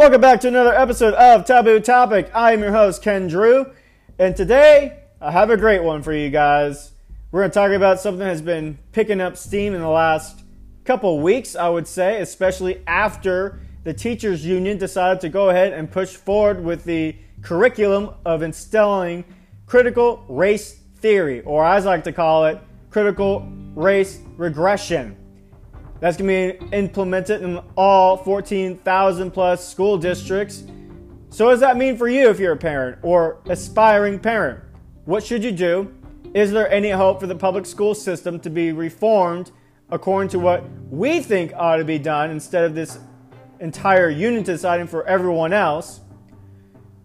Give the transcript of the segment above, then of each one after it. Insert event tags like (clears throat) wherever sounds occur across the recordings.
Welcome back to another episode of Taboo Topic. I am your host, Ken Drew, and today I have a great one for you guys. We're going to talk about something that's been picking up steam in the last couple weeks, I would say, especially after the teachers union decided to go ahead and push forward with the curriculum of instilling critical race theory, or as I like to call it, critical race regression. That's going to be implemented in all 14,000 plus school districts. So, what does that mean for you if you're a parent or aspiring parent? What should you do? Is there any hope for the public school system to be reformed according to what we think ought to be done instead of this entire union deciding for everyone else?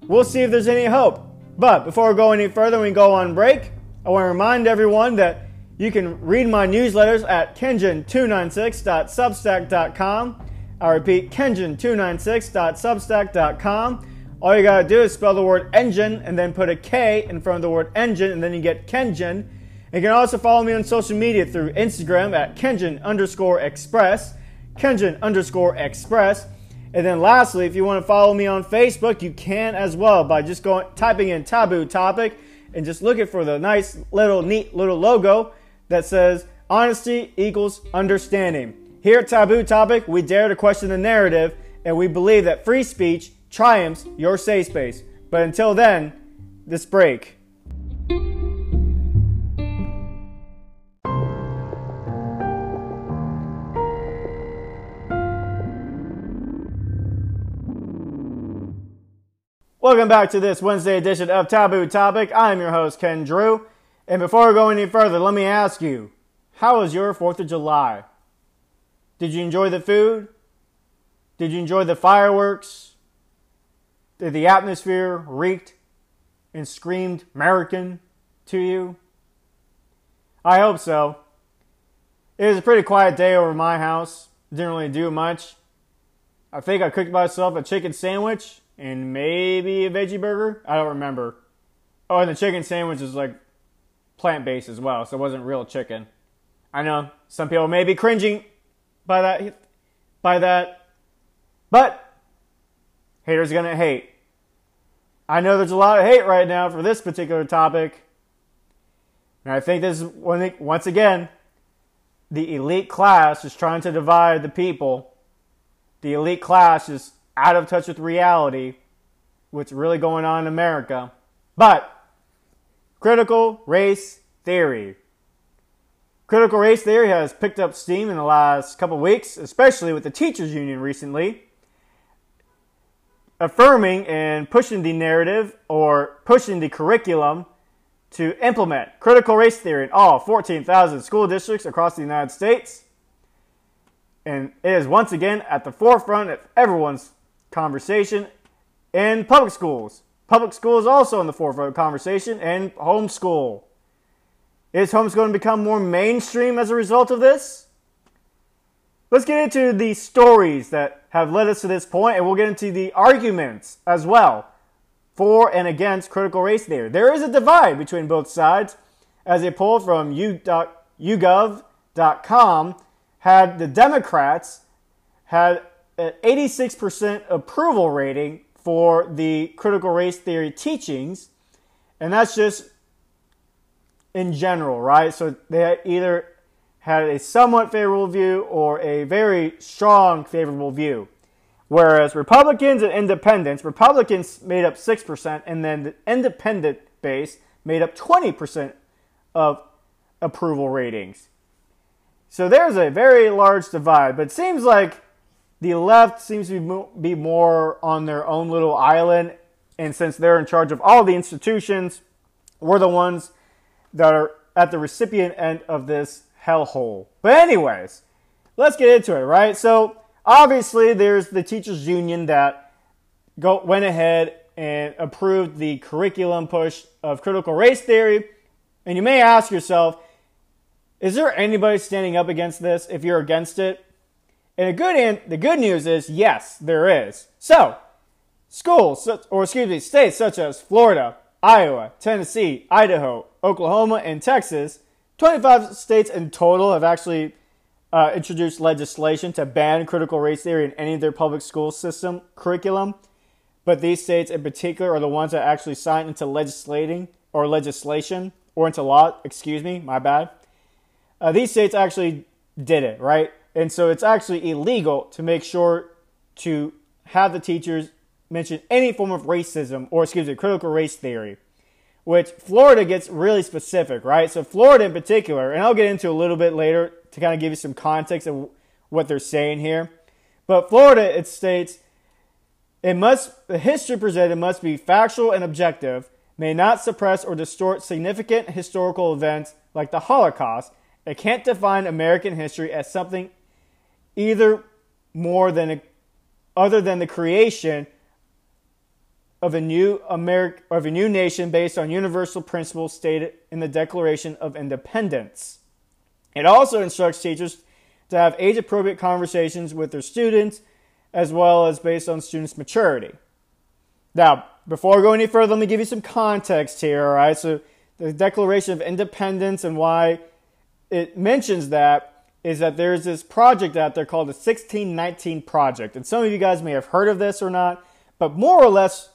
We'll see if there's any hope. But before we go any further, we go on break. I want to remind everyone that you can read my newsletters at kenjin296.substack.com. I repeat, kenjin296.substack.com. All you gotta do is spell the word engine and then put a K in front of the word engine, and then you get Kenjin. You can also follow me on social media through Instagram at Kenjin underscore express, Kenjin underscore express. And then lastly, if you want to follow me on Facebook, you can as well by just going typing in taboo topic and just looking for the nice little neat little logo that says honesty equals understanding. Here at Taboo Topic, we dare to question the narrative and we believe that free speech triumphs your safe space. But until then, this break. Welcome back to this Wednesday edition of Taboo Topic. I'm your host, Ken Drew. And before we go any further, let me ask you how was your 4th of July? Did you enjoy the food? Did you enjoy the fireworks? Did the atmosphere reeked and screamed American to you? I hope so. It was a pretty quiet day over my house. Didn't really do much. I think I cooked myself a chicken sandwich and maybe a veggie burger. I don't remember. Oh, and the chicken sandwich is like plant based as well, so it wasn't real chicken. I know some people may be cringing by that, by that, but haters gonna hate. I know there's a lot of hate right now for this particular topic, and I think this is once again the elite class is trying to divide the people. The elite class is out of touch with reality, what's really going on in America. But critical race theory. Critical race theory has picked up steam in the last couple weeks, especially with the teachers union recently, affirming and pushing the narrative or pushing the curriculum to implement critical race theory in all 14,000 school districts across the United States. And it is once again at the forefront of everyone's conversation in public schools. Public school is also in the forefront of conversation, and homeschool. Is homeschooling become more mainstream as a result of this? Let's get into the stories that have led us to this point, and we'll get into the arguments as well for and against critical race theory. There is a divide between both sides, as a poll from YouGov.com had the Democrats had an 86% approval rating for the critical race theory teachings, and that's just in general, right? So they either had a somewhat favorable view or a very strong favorable view. Whereas Republicans and independents, Republicans made up 6%, and then the independent base made up 20% of approval ratings. So there's a very large divide, but it seems like the left seems to be more on their own little island, and since they're in charge of all the institutions, we're the ones that are at the recipient end of this hellhole. But, anyways, let's get into it, right? So, obviously, there's the teachers' union that go, went ahead and approved the curriculum push of critical race theory. And you may ask yourself, is there anybody standing up against this if you're against it? And the good, the good news is, yes, there is. So, schools, or excuse me, states such as Florida, Iowa, Tennessee, Idaho, Oklahoma, and Texas, 25 states in total have actually uh, introduced legislation to ban critical race theory in any of their public school system curriculum. But these states in particular are the ones that actually signed into legislating or legislation or into law, excuse me, my bad. Uh, these states actually did it, right? And so it's actually illegal to make sure to have the teachers mention any form of racism or, excuse me, critical race theory, which Florida gets really specific, right? So, Florida in particular, and I'll get into a little bit later to kind of give you some context of what they're saying here. But Florida, it states, it must, the history presented must be factual and objective, may not suppress or distort significant historical events like the Holocaust. It can't define American history as something either more than a, other than the creation of a new America of a new nation based on universal principles stated in the Declaration of Independence. It also instructs teachers to have age appropriate conversations with their students as well as based on students' maturity. Now, before I go any further, let me give you some context here, all right? So, the Declaration of Independence and why it mentions that is that there's this project out there called the 1619 Project. And some of you guys may have heard of this or not, but more or less,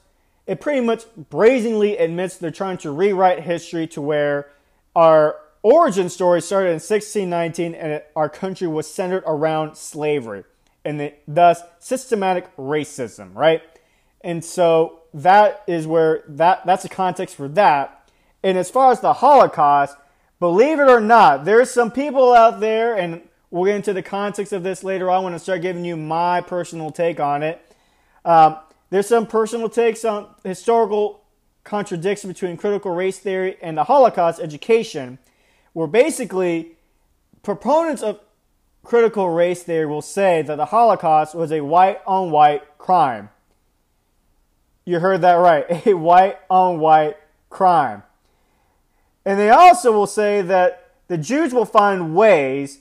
it pretty much brazenly admits they're trying to rewrite history to where our origin story started in 1619 and our country was centered around slavery and the, thus systematic racism, right? And so that is where that that's the context for that. And as far as the Holocaust, believe it or not, there's some people out there, and we'll get into the context of this later on. I want to start giving you my personal take on it. Um, there's some personal takes on historical contradiction between critical race theory and the Holocaust education where basically proponents of critical race theory will say that the Holocaust was a white on white crime. You heard that right, (laughs) a white on white crime. And they also will say that the Jews will find ways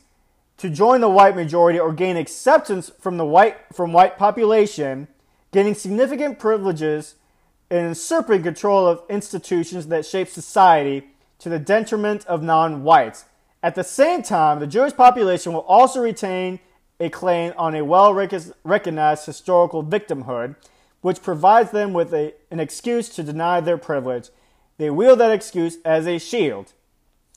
to join the white majority or gain acceptance from the white from white population, gaining significant privileges and usurping control of institutions that shape society to the detriment of non whites. At the same time, the Jewish population will also retain a claim on a well recognized historical victimhood, which provides them with a, an excuse to deny their privilege. They wield that excuse as a shield.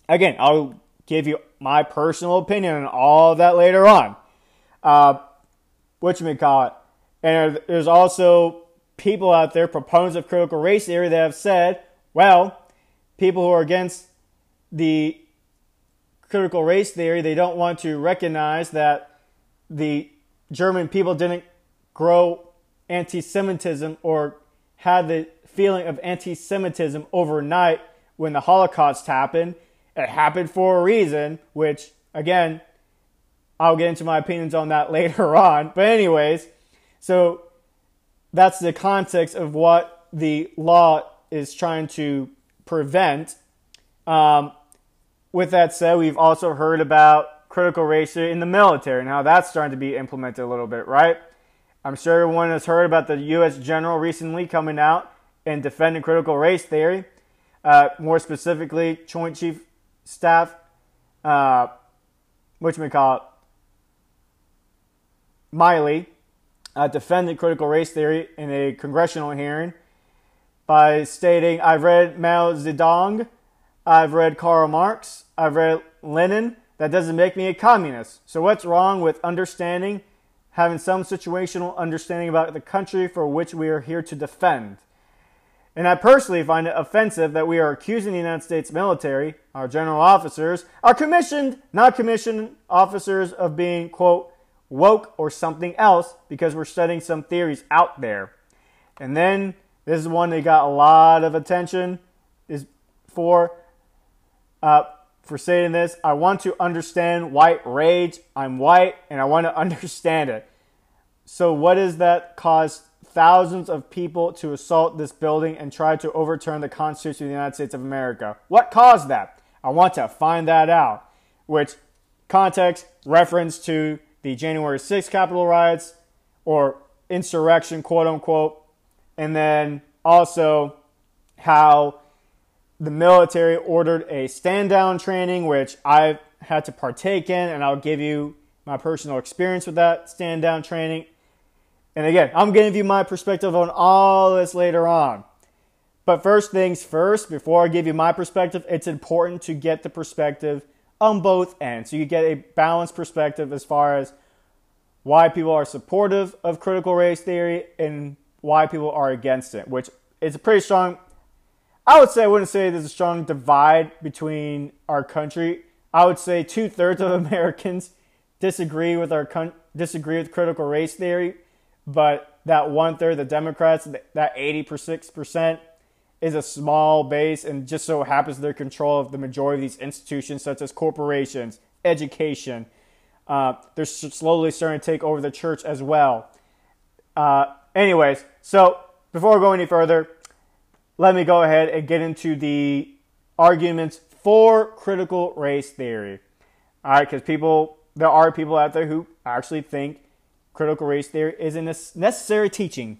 Again, I'll give you my personal opinion on all that later on. Uh, what you may call it. And there's also people out there, proponents of critical race theory, that have said, well, people who are against the critical race theory, they don't want to recognize that the German people didn't grow anti Semitism or had the feeling of anti Semitism overnight when the Holocaust happened. It happened for a reason, which, again, I'll get into my opinions on that (laughs) later on. But, anyways, so that's the context of what the law is trying to prevent. Um, with that said, we've also heard about critical race in the military and how that's starting to be implemented a little bit, right? I'm sure everyone has heard about the U.S. general recently coming out and defending critical race theory. Uh, more specifically, Joint Chief Staff, uh, which we call it, Milley, uh, defended critical race theory in a congressional hearing by stating, I've read Mao Zedong, I've read Karl Marx, I've read Lenin. That doesn't make me a communist. So, what's wrong with understanding, having some situational understanding about the country for which we are here to defend? And I personally find it offensive that we are accusing the United States military, our general officers, our commissioned, not commissioned officers of being, quote, woke or something else because we're studying some theories out there. And then this is one that got a lot of attention is for uh, for saying this. I want to understand white rage. I'm white and I want to (laughs) understand it. So, what is that caused thousands of people to assault this building and try to overturn the Constitution of the United States of America? What caused that? I want to find that out. Which context reference to the January 6th Capitol riots or insurrection, quote unquote, and then also how the military ordered a stand down training, which I've had to partake in, and I'll give you my personal experience with that stand down training. And again, I'm going to give you my perspective on all this later on. But first things first, before I give you my perspective, it's important to get the perspective on both ends. So you get a balanced perspective as far as why people are supportive of critical race theory and why people are against it, which is a pretty strong, I would say, I wouldn't say there's a strong divide between our country. I would say two thirds of (laughs) Americans disagree with our disagree with critical race theory, but that one third, the Democrats, that 86 percent is a small base and just so happens they're control of the majority of these institutions, such as corporations, education. Uh, they're slowly starting to take over the church as well. Uh, anyways, so before we go any further, let me go ahead and get into the arguments for critical race theory. All right, because people, there are people out there who actually think critical race theory is a necessary teaching,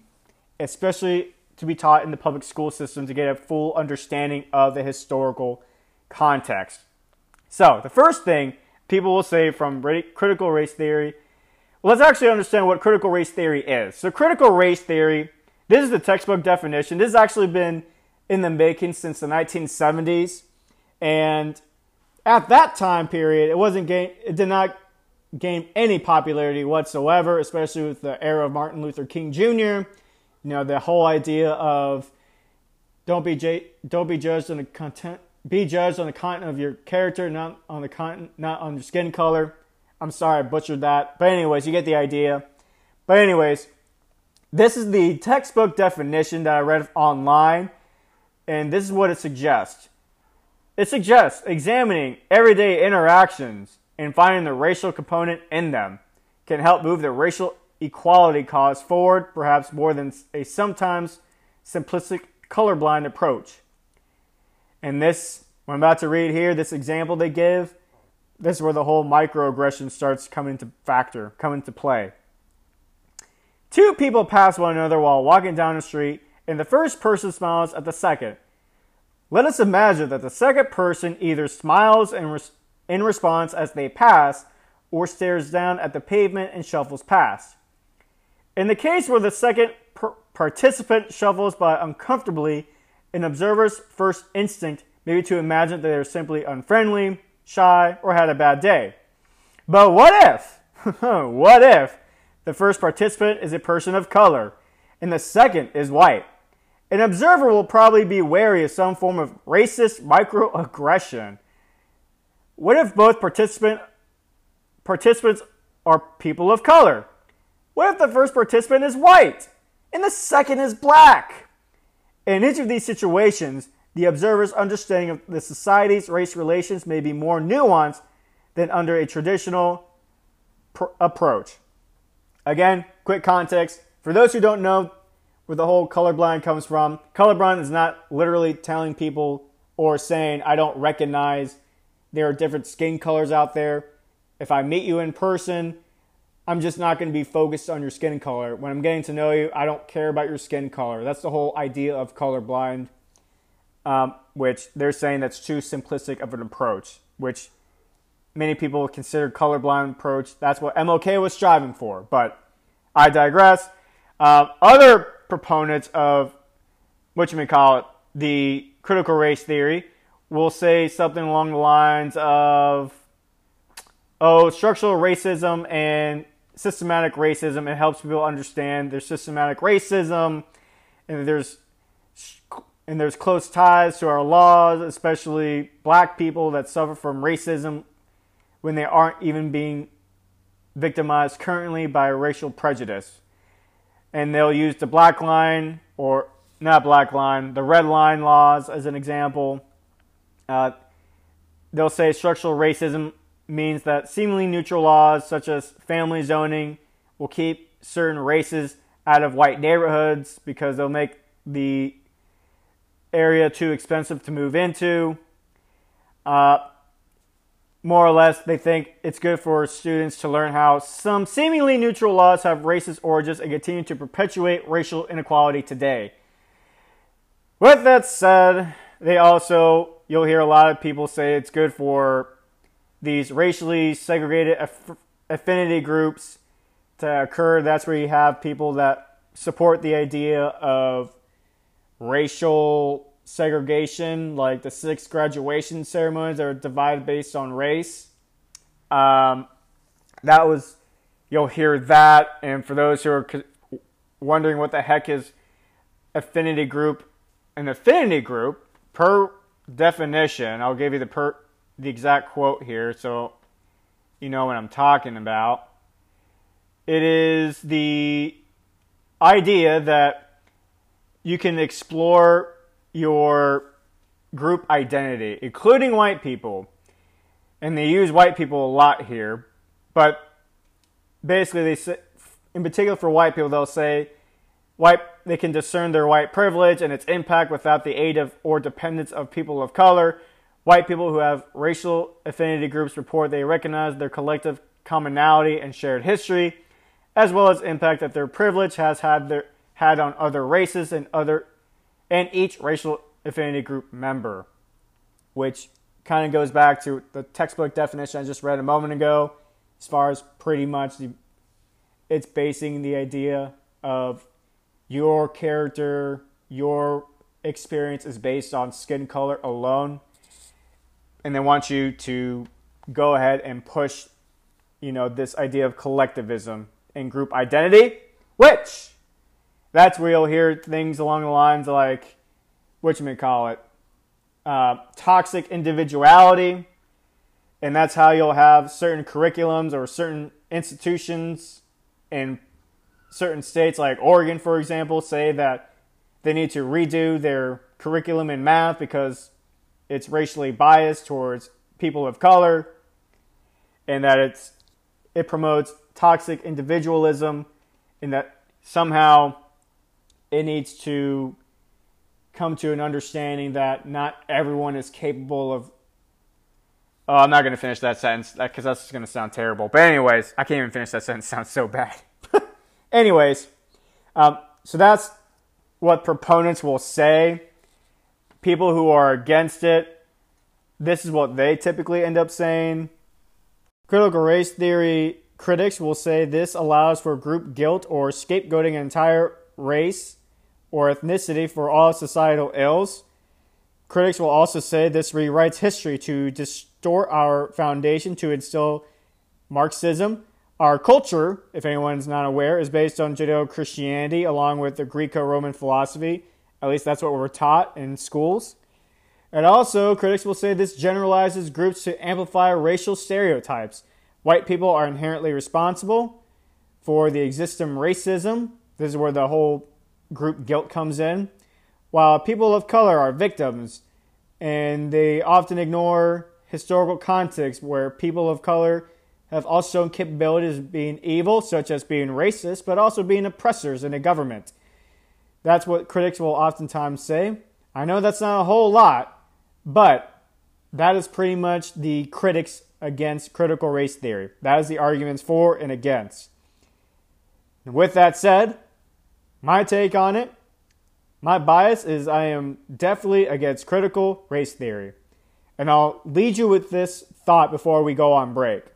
especially to be taught in the public school system to get a full understanding of the historical context. So, the first thing people will say from critical race theory, well, let's actually understand what critical race theory is. So, critical race theory, this is the textbook definition. This has actually been in the making since the 1970s. And at that time period, it wasn't gain, it did not gain any popularity whatsoever, especially with the era of Martin Luther King Jr you know, the whole idea of don't be j- don't be judged on the content be judged on the content of your character, not on the content, not on your skin color. I'm sorry, I butchered that. But anyways, you get the idea. But anyways, this is the textbook definition that I read online, and this is what it suggests. It suggests examining everyday interactions and finding the racial component in them can help move the racial equality cause forward, perhaps more than a sometimes simplistic colorblind approach. And this, I'm about to read here, this example they give, this is where the whole microaggression starts coming into factor, coming into play. Two people pass one another while walking down the street, and the first person smiles at the second. Let us imagine that the second person either smiles and res- in response as they pass or stares down at the pavement and shuffles past. In the case where the second participant shuffles by uncomfortably, an observer's first instinct may be to imagine that they're simply unfriendly, shy, or had a bad day. But what if, (laughs) what if the first participant is a person of color and the second is white? An observer will probably be wary of some form of racist microaggression. What if both participant, participants are people of color? What if the first participant is white and the second is black? In each of these situations, the observer's understanding of the society's race relations may be more nuanced than under a traditional pr- approach. Again, quick context. For those who don't know where the whole colorblind comes from, colorblind is not literally telling people or saying, I don't recognize there are different skin colors out there. If I meet you in person I'm just not going to be focused on your skin color. When I'm getting to know you, I don't care about your skin color. That's the whole idea of colorblind, um, which they're saying that's too simplistic of an approach, which many people consider colorblind approach. That's what MLK was striving for. But I digress. Uh, other proponents of what you may call it, the critical race theory, will say something along the lines of, oh, structural racism and systematic racism. It helps people understand there's systematic racism, and there's and there's close ties to our laws, especially black people that suffer from racism when they aren't even being victimized currently by racial prejudice. And they'll use the black line, or not black line, the red line laws as an example. Uh, they'll say structural racism means that seemingly neutral laws such as family zoning will keep certain races out of white neighborhoods because they'll make the area too expensive to move into. Uh, more or less, they think it's good for students to learn how some seemingly neutral laws have racist origins and continue to perpetuate racial inequality today. With that said, they also, you'll hear a lot of people say it's good for these racially segregated affinity groups to occur. That's where you have people that support the idea of racial segregation, like the six graduation ceremonies that are divided based on race. Um, that was, you'll hear that. And for those who are wondering what the heck is affinity group, an affinity group, per definition, I'll give you the per the exact quote here so you know what I'm talking about. It is the idea that you can explore your group identity, including white people. And they use white people a lot here, but basically they say, in particular for white people, they'll say white they can discern their white privilege and its impact without the aid of or dependence of people of color. White people who have racial affinity groups report they recognize their collective commonality and shared history, as well as impact that their privilege has had their had on other races and other and each racial affinity group member, which kind of goes back to the textbook definition I just read a moment ago, as far as pretty much the, it's basing the idea of your character, your experience is based on skin color alone. And they want you to go ahead and push, you know, this idea of collectivism and group identity, which that's where you'll hear things along the lines like, what you may call it, uh, toxic individuality. And that's how you'll have certain curriculums or certain institutions and certain states like Oregon, for example, say that they need to redo their curriculum in math because it's racially biased towards people of color and that it's it promotes toxic individualism and that somehow it needs to come to an understanding that not everyone is capable of Oh, I'm not going to finish that sentence because that's going to sound terrible. But anyways, I can't even finish that sentence. It sounds so bad. Anyways, um, so that's what proponents will say. People who are against it, this is what they typically end up saying. Critical race theory critics will say this allows for group guilt or scapegoating an entire race or ethnicity for all societal ills. Critics will also say this rewrites history to distort our foundation to instill Marxism our culture, if anyone's not aware, is based on Judeo Christianity along with the Greco Roman philosophy. At least that's what we're taught in schools. And also, critics will say this generalizes groups to amplify racial stereotypes. White people are inherently responsible for the existing racism. This is where the whole group guilt comes in. While people of color are victims, and they often ignore historical context where people of color have also shown capabilities of being evil, such as being racist, but also being oppressors in a government. That's what critics will oftentimes say. I know that's not a whole lot, but that is pretty much the critics against critical race theory. That is the arguments for and against. And with that said, my take on it, my bias is I am definitely against critical race theory. And I'll lead you with this thought before we go on break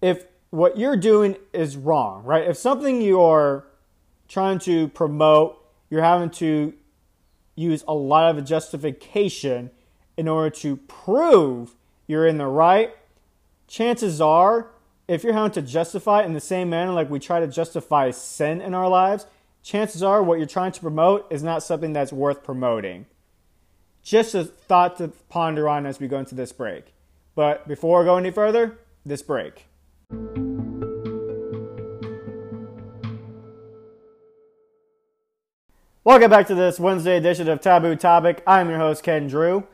if what you're doing is wrong, right? If something you're trying to promote, you're having to use a lot of justification in order to prove you're in the right, chances are, if you're having to justify it in the same manner like we try to justify sin in our lives, chances are what you're trying to promote is not something that's worth promoting. Just a thought to ponder on as we go into this break. But before we go any further, this break. Welcome back to this Wednesday edition of Taboo Topic. I'm your host, Ken Drew.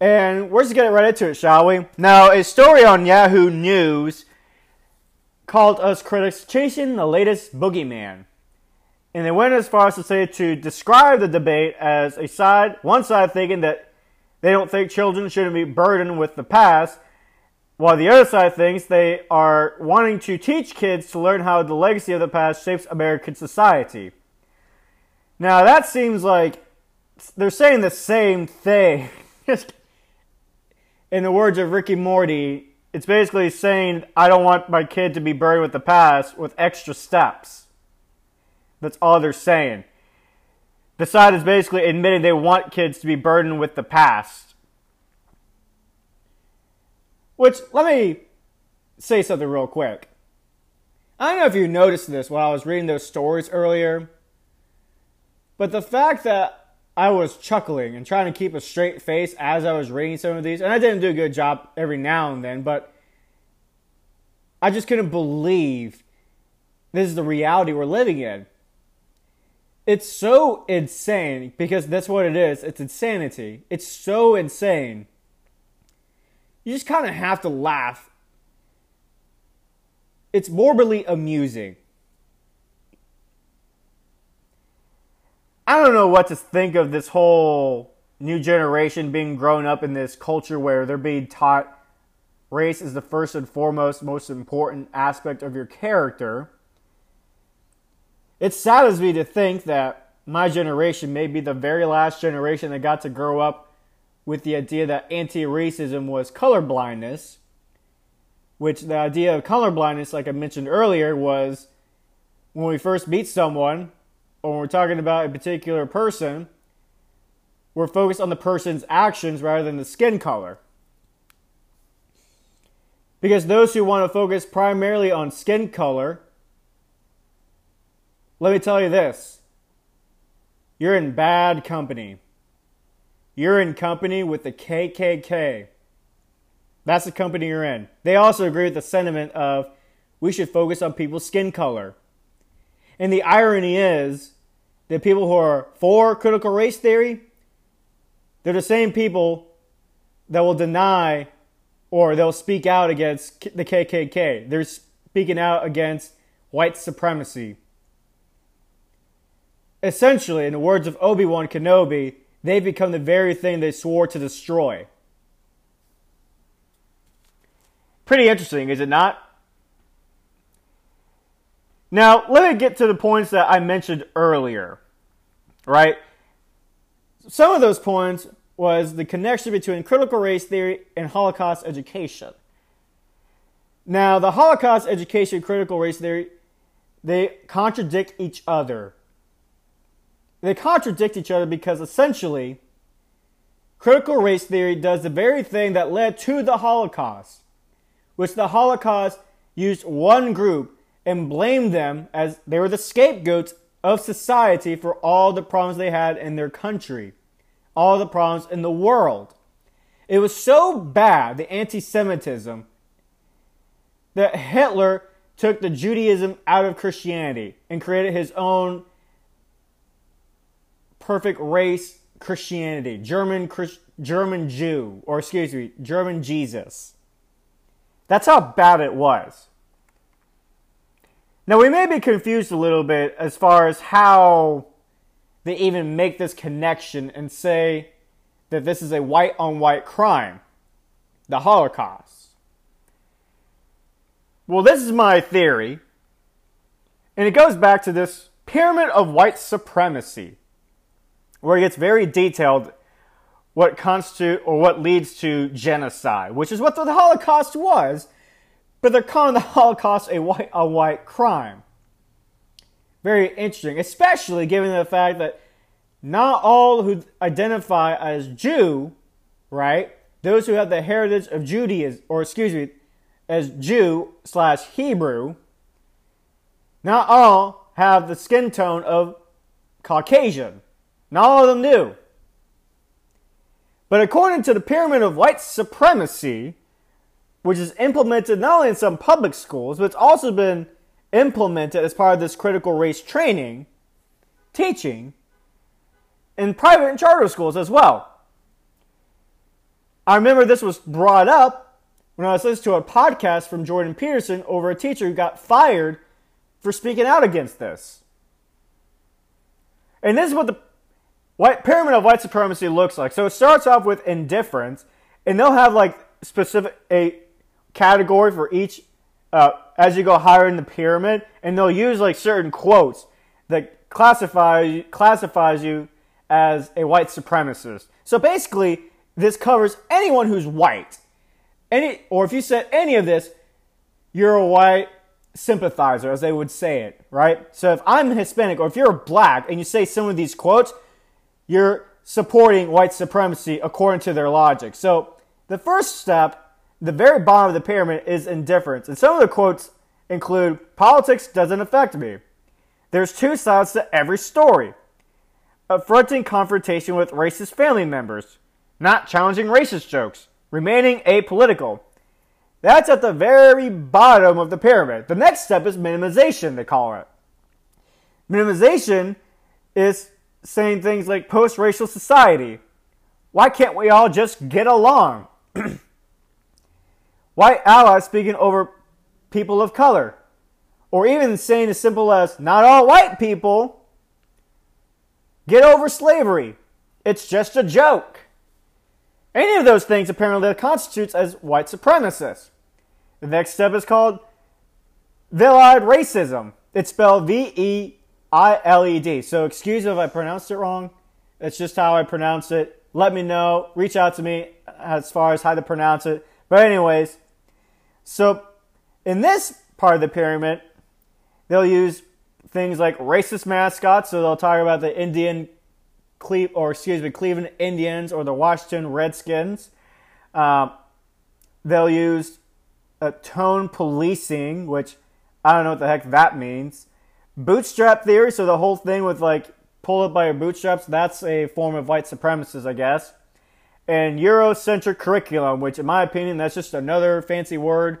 And we're just getting right into it, shall we? Now, a story on Yahoo News called us critics chasing the latest boogeyman. And they went as far as to say to describe the debate as a side, one side thinking that they don't think children shouldn't be burdened with the past, while the other side thinks they are wanting to teach kids to learn how the legacy of the past shapes American society. Now, that seems like they're saying the same thing. (laughs) In the words of Ricky Morty, it's basically saying I don't want my kid to be buried with the past with extra steps. That's all they're saying. The side is basically admitting they want kids to be burdened with the past. Which, let me say something real quick. I don't know if you noticed this while I was reading those stories earlier, but the fact that I was chuckling and trying to keep a straight face as I was reading some of these, and I didn't do a good job every now and then, but I just couldn't believe this is the reality we're living in. It's so insane because that's what it is. It's insanity. It's so insane. You just kind of have to laugh. It's morbidly amusing. I don't know what to think of this whole new generation being grown up in this culture where they're being taught race is the first and foremost, most important aspect of your character. It saddens me to think that my generation may be the very last generation that got to grow up with the idea that anti racism was colorblindness, which the idea of colorblindness, like I mentioned earlier, was when we first meet someone or when we're talking about a particular person, we're focused on the person's actions rather than the skin color. Because those who want to focus primarily on skin color let me tell you this you're in bad company. You're in company with the KKK. That's the company you're in. They also agree with the sentiment of we should focus on people's skin color. And the irony is that people who are for critical race theory, they're the same people that will deny or they'll speak out against the KKK. They're speaking out against white supremacy essentially, in the words of Obi Wan Kenobi, they've become the very thing they swore to destroy. Pretty interesting, is it not? Now, let me get to the points that I mentioned earlier, right? Some of those points was the connection between critical race theory and Holocaust education. Now, the Holocaust education critical race theory, they contradict each other they contradict each other because essentially, critical race theory does the very thing that led to the Holocaust, which the Holocaust used one group and blamed them as they were the scapegoats of society for all the problems they had in their country, all the problems in the world. It was so bad, the anti Semitism, that Hitler took the Judaism out of Christianity and created his own perfect race Christianity, German Christ, German Jew, or excuse me, German Jesus. That's how bad it was. Now we may be confused a little bit as far as how they even make this connection and say that this is a white on white crime, the Holocaust. Well, this is my theory, and it goes back to this pyramid of white supremacy where it gets very detailed what constitute or what leads to genocide, which is what the Holocaust was, but they're calling the (laughs) Holocaust a white a white crime. Very interesting, especially given the fact that not all who identify as Jew, right? Those who have the heritage of Judaism, or excuse me, as Jew slash Hebrew, not all have the skin tone of Caucasian. Not all of them do. But according to the pyramid of white supremacy, which is implemented not only in some public schools, but it's also been implemented as part of this critical race training, teaching, in private and charter schools as well. I remember this was brought up when I was listening to a podcast from Jordan Peterson over a teacher who got fired for speaking out against this. And this is what the white pyramid of white supremacy looks like. So it starts off with indifference, and they'll have like specific a category for each uh, as you go higher in the pyramid, and they'll use like certain quotes that classify classifies you as a white supremacist. So basically, this covers anyone who's white. any, or if you said any of this, you're a white sympathizer, as they would say it, right? So if I'm Hispanic or if you're black and you say some of these quotes, you're supporting white supremacy according to their logic. So the first step, the very bottom of the pyramid, is indifference. And some of the quotes include politics doesn't affect me. There's two sides to every story. Affronting confrontation with racist family members, not challenging racist jokes, remaining apolitical. That's at the very bottom of the pyramid. The next step is minimization, they call it. Minimization is saying things like post racial society. Why can't we all just get along? (clears throat) White allies speaking over people of color. Or even saying as simple as, not all white people. Get over slavery. It's just a joke. Any of those things apparently constitutes as white supremacists. The next step is called Veiled racism. It's spelled V E I L E D. So excuse if I pronounced it wrong. It's just how I pronounce it. Let me know. Reach out to me as far as how to pronounce it. But anyways, so in this part of the pyramid, they'll use things like racist mascots. So they'll talk about the Indian Cle- or excuse me, Cleveland Indians or the Washington Redskins. Uh, they'll use a tone policing, which I don't know what the heck that means. Bootstrap theory, so the whole thing with like pull up by your bootstraps, that's a form of white supremacist, I guess. And Eurocentric curriculum, which in my opinion, that's just another fancy word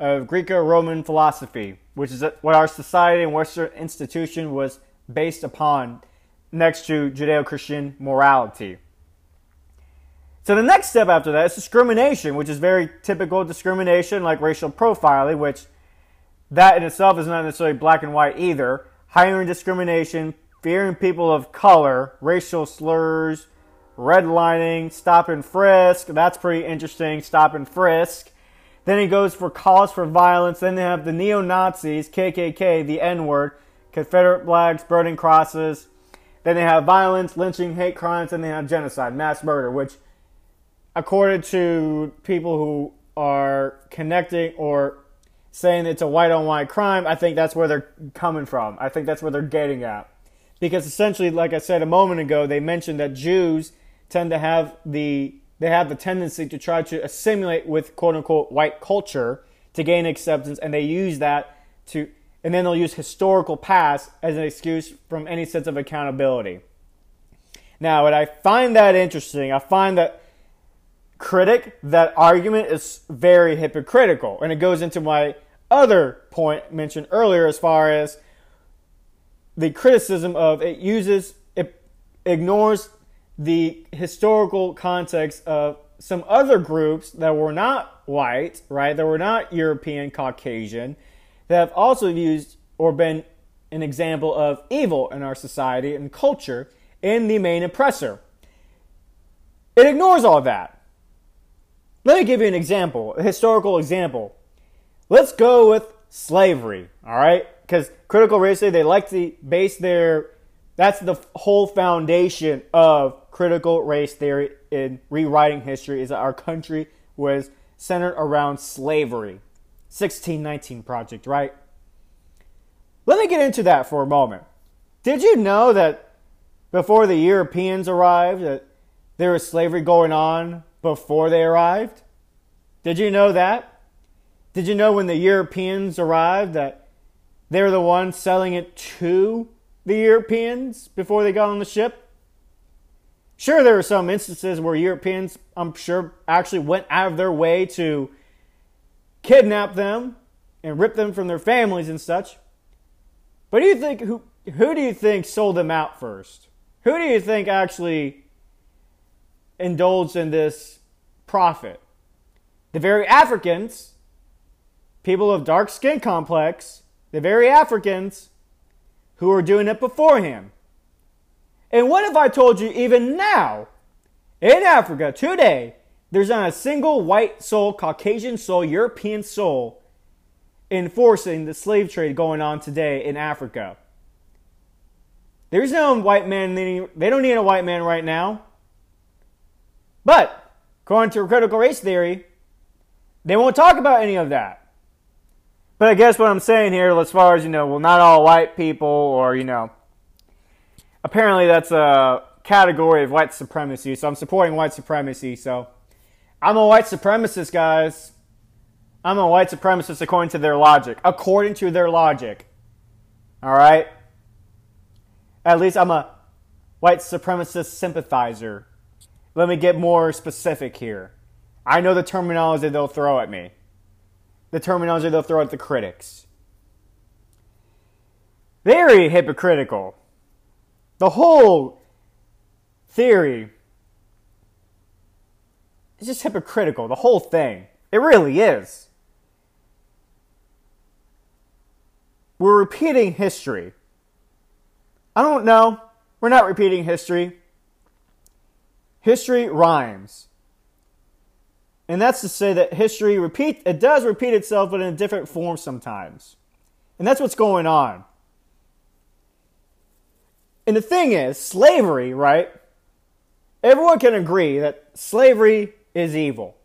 of Greco-Roman philosophy, which is what our society and Western institution was based upon next to Judeo-Christian morality. So the next step after that is discrimination, which is very typical discrimination like racial profiling, which that in itself is not necessarily black and white either. Hiring discrimination, fearing people of color, racial slurs, redlining, stop and frisk. That's pretty interesting. Stop and frisk. Then he goes for cause for violence. Then they have the neo Nazis, KKK, the N word, Confederate flags, burning crosses. Then they have violence, lynching, hate crimes. Then they have genocide, mass murder, which, according to people who are connecting or saying it's a white on white crime, I think that's where they're coming from. I think that's where they're getting at. Because essentially, like I said a moment ago, they mentioned that Jews tend to have the they have the tendency to try to assimilate with quote unquote white culture to gain acceptance, and they use that to and then they'll use historical past as an excuse from any sense of accountability. Now, what I find that interesting, I find that critic, that argument is very hypocritical. And it goes into my other point mentioned earlier as far as the criticism of it uses, it ignores the historical context of some other groups that were not white, right? That were not European, Caucasian, that have also used or been an example of evil in our society and culture in the main oppressor. It ignores all that. Let me give you an example, a historical example. Let's go with slavery, all right? Because critical race theory, they like to base their, that's the whole foundation of critical race theory in rewriting history is that our country was centered around slavery. 1619 project, right? Let me get into that for a moment. Did you know that before the Europeans arrived that there was slavery going on before they arrived. Did you know that? Did you know when the Europeans arrived that they were the ones selling it to the Europeans before they got on the ship? Sure, there were some instances where Europeans, I'm sure, actually went out of their way to kidnap them and rip them from their families and such. But do you think who who do you think sold them out first? Who do you think actually indulged in this profit. The very Africans, people of dark skin complex, the very Africans who were doing it before him. And what if I told you even now, in Africa today, there's not a single white soul, Caucasian soul, European soul enforcing the slave trade going on today in Africa? There's no white man, they don't need a white man right now. But, according to critical race theory, They won't talk about any of that. But I guess what I'm saying here, as far as, you know, well, not all white people or, you know, apparently that's a category of white supremacy. So I'm supporting white supremacy. So I'm a white supremacist, guys. I'm a white supremacist according to their logic. According to their logic. All right? At least I'm a white supremacist sympathizer. Let me get more specific here. I know the terminology they'll throw at me, the terminology they'll throw at the critics. Very hypocritical. The whole theory is just hypocritical. The whole thing. It really is. We're repeating history. I don't know. We're not repeating history. History rhymes. And that's to say that history repeat it does repeat itself but in a different form sometimes. And that's what's going on. And the thing is, slavery, right? Everyone can agree that slavery is evil.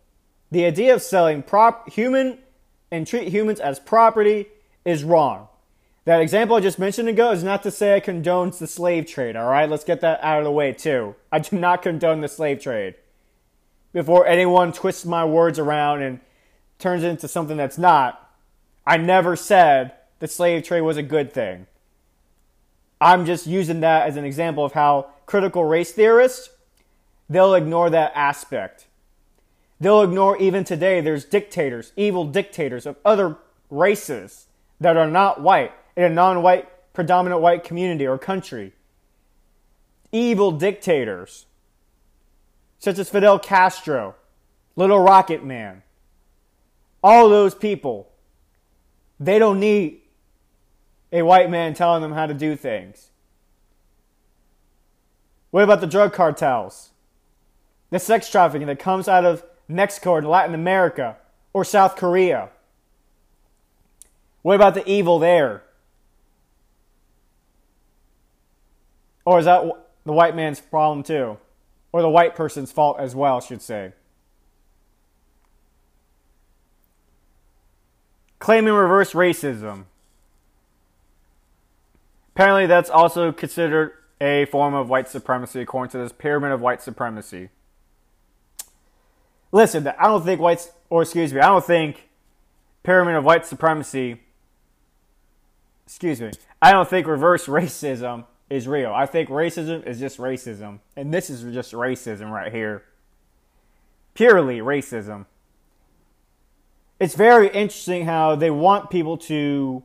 The idea of selling prop human and treat humans as property is wrong. That example I just mentioned ago is not to say I condone the slave trade, all right? Let's get that out of the way, too. I do not condone the slave trade. Before anyone twists my words around and turns it into something that's not, I never said the slave trade was a good thing. I'm just using that as an example of how critical race theorists, they'll ignore that aspect. They'll ignore even today there's dictators, evil dictators of other races that are not white in a non white, predominant white community or country. Evil dictators, such as Fidel Castro, Little Rocket Man, all those people, they don't need a white man telling them how to do things. What about the drug cartels? The sex trafficking that comes out of Mexico or Latin America or South Korea? What about the evil there? Or is that the white man's problem too? Or the white person's fault as well, I should say. Claiming reverse racism. Apparently, that's also considered a form of white supremacy according to this pyramid of white supremacy. Listen, I don't think whites, or excuse me, I don't think pyramid of white supremacy, excuse me, I don't think reverse racism is real. I think racism is just racism. And this is just racism right here. Purely racism. It's very interesting how they want people to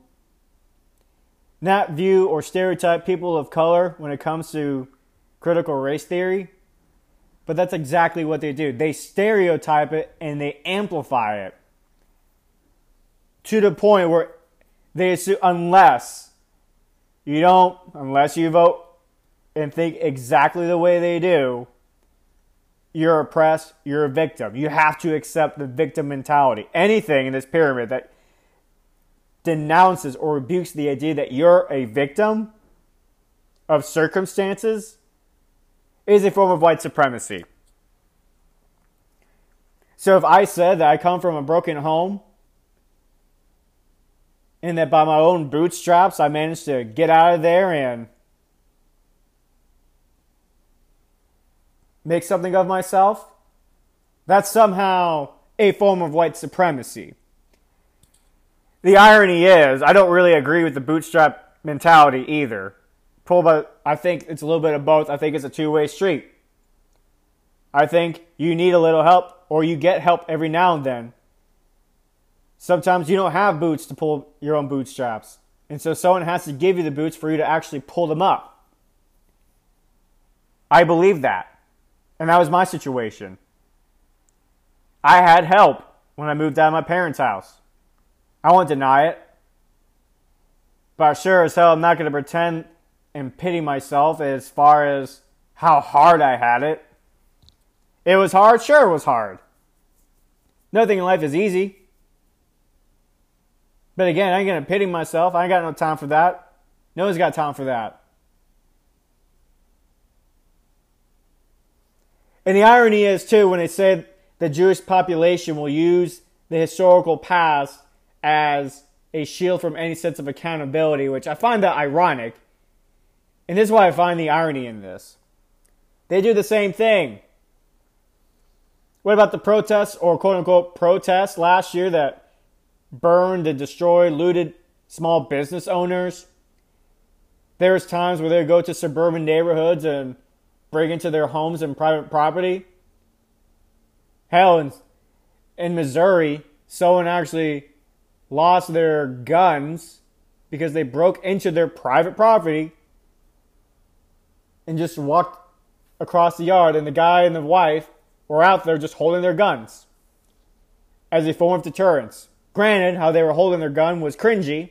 not view or stereotype people of color when it comes to critical race theory. But that's exactly what they do. They stereotype it and they amplify it to the point where they assume, unless you don't, unless you vote and think exactly the way they do, you're oppressed, you're a victim. You have to accept the victim mentality. Anything in this pyramid that denounces or rebukes the idea that you're a victim of circumstances is a form of white supremacy. So if I said that I come from a broken home and that by my own bootstraps I managed to get out of there and make something of myself, that's somehow a form of white supremacy. The irony is, I don't really agree with the bootstrap mentality either. Pull by, I think it's a little bit of both. I think it's a two way street. I think you need a little help or you get help every now and then Sometimes you don't have boots to pull your own bootstraps. And so someone has to give you the boots for you to actually pull them up. I believe that. And that was my situation. I had help when I moved out of my parents' house. I won't deny it. But sure as hell, I'm not going to pretend and pity myself as far as how hard I had it. It was hard? Sure, it was hard. Nothing in life is easy. But again, I ain't gonna pity myself. I ain't got no time for that. No one's got time for that. And the irony is too when they say the Jewish population will use the historical past as a shield from any sense of accountability, which I find that ironic. And this is why I find the irony in this. They do the same thing. What about the protests or quote unquote protests last year that burned and destroyed, looted small business owners? There's times where they go to suburban neighborhoods and break into their homes and private property. Hell, in, in Missouri, someone actually lost their guns because they broke into their private property and just walked across the yard, and the guy and the wife were out there just holding their guns as a form of deterrence. Granted, how they were holding their gun was cringy,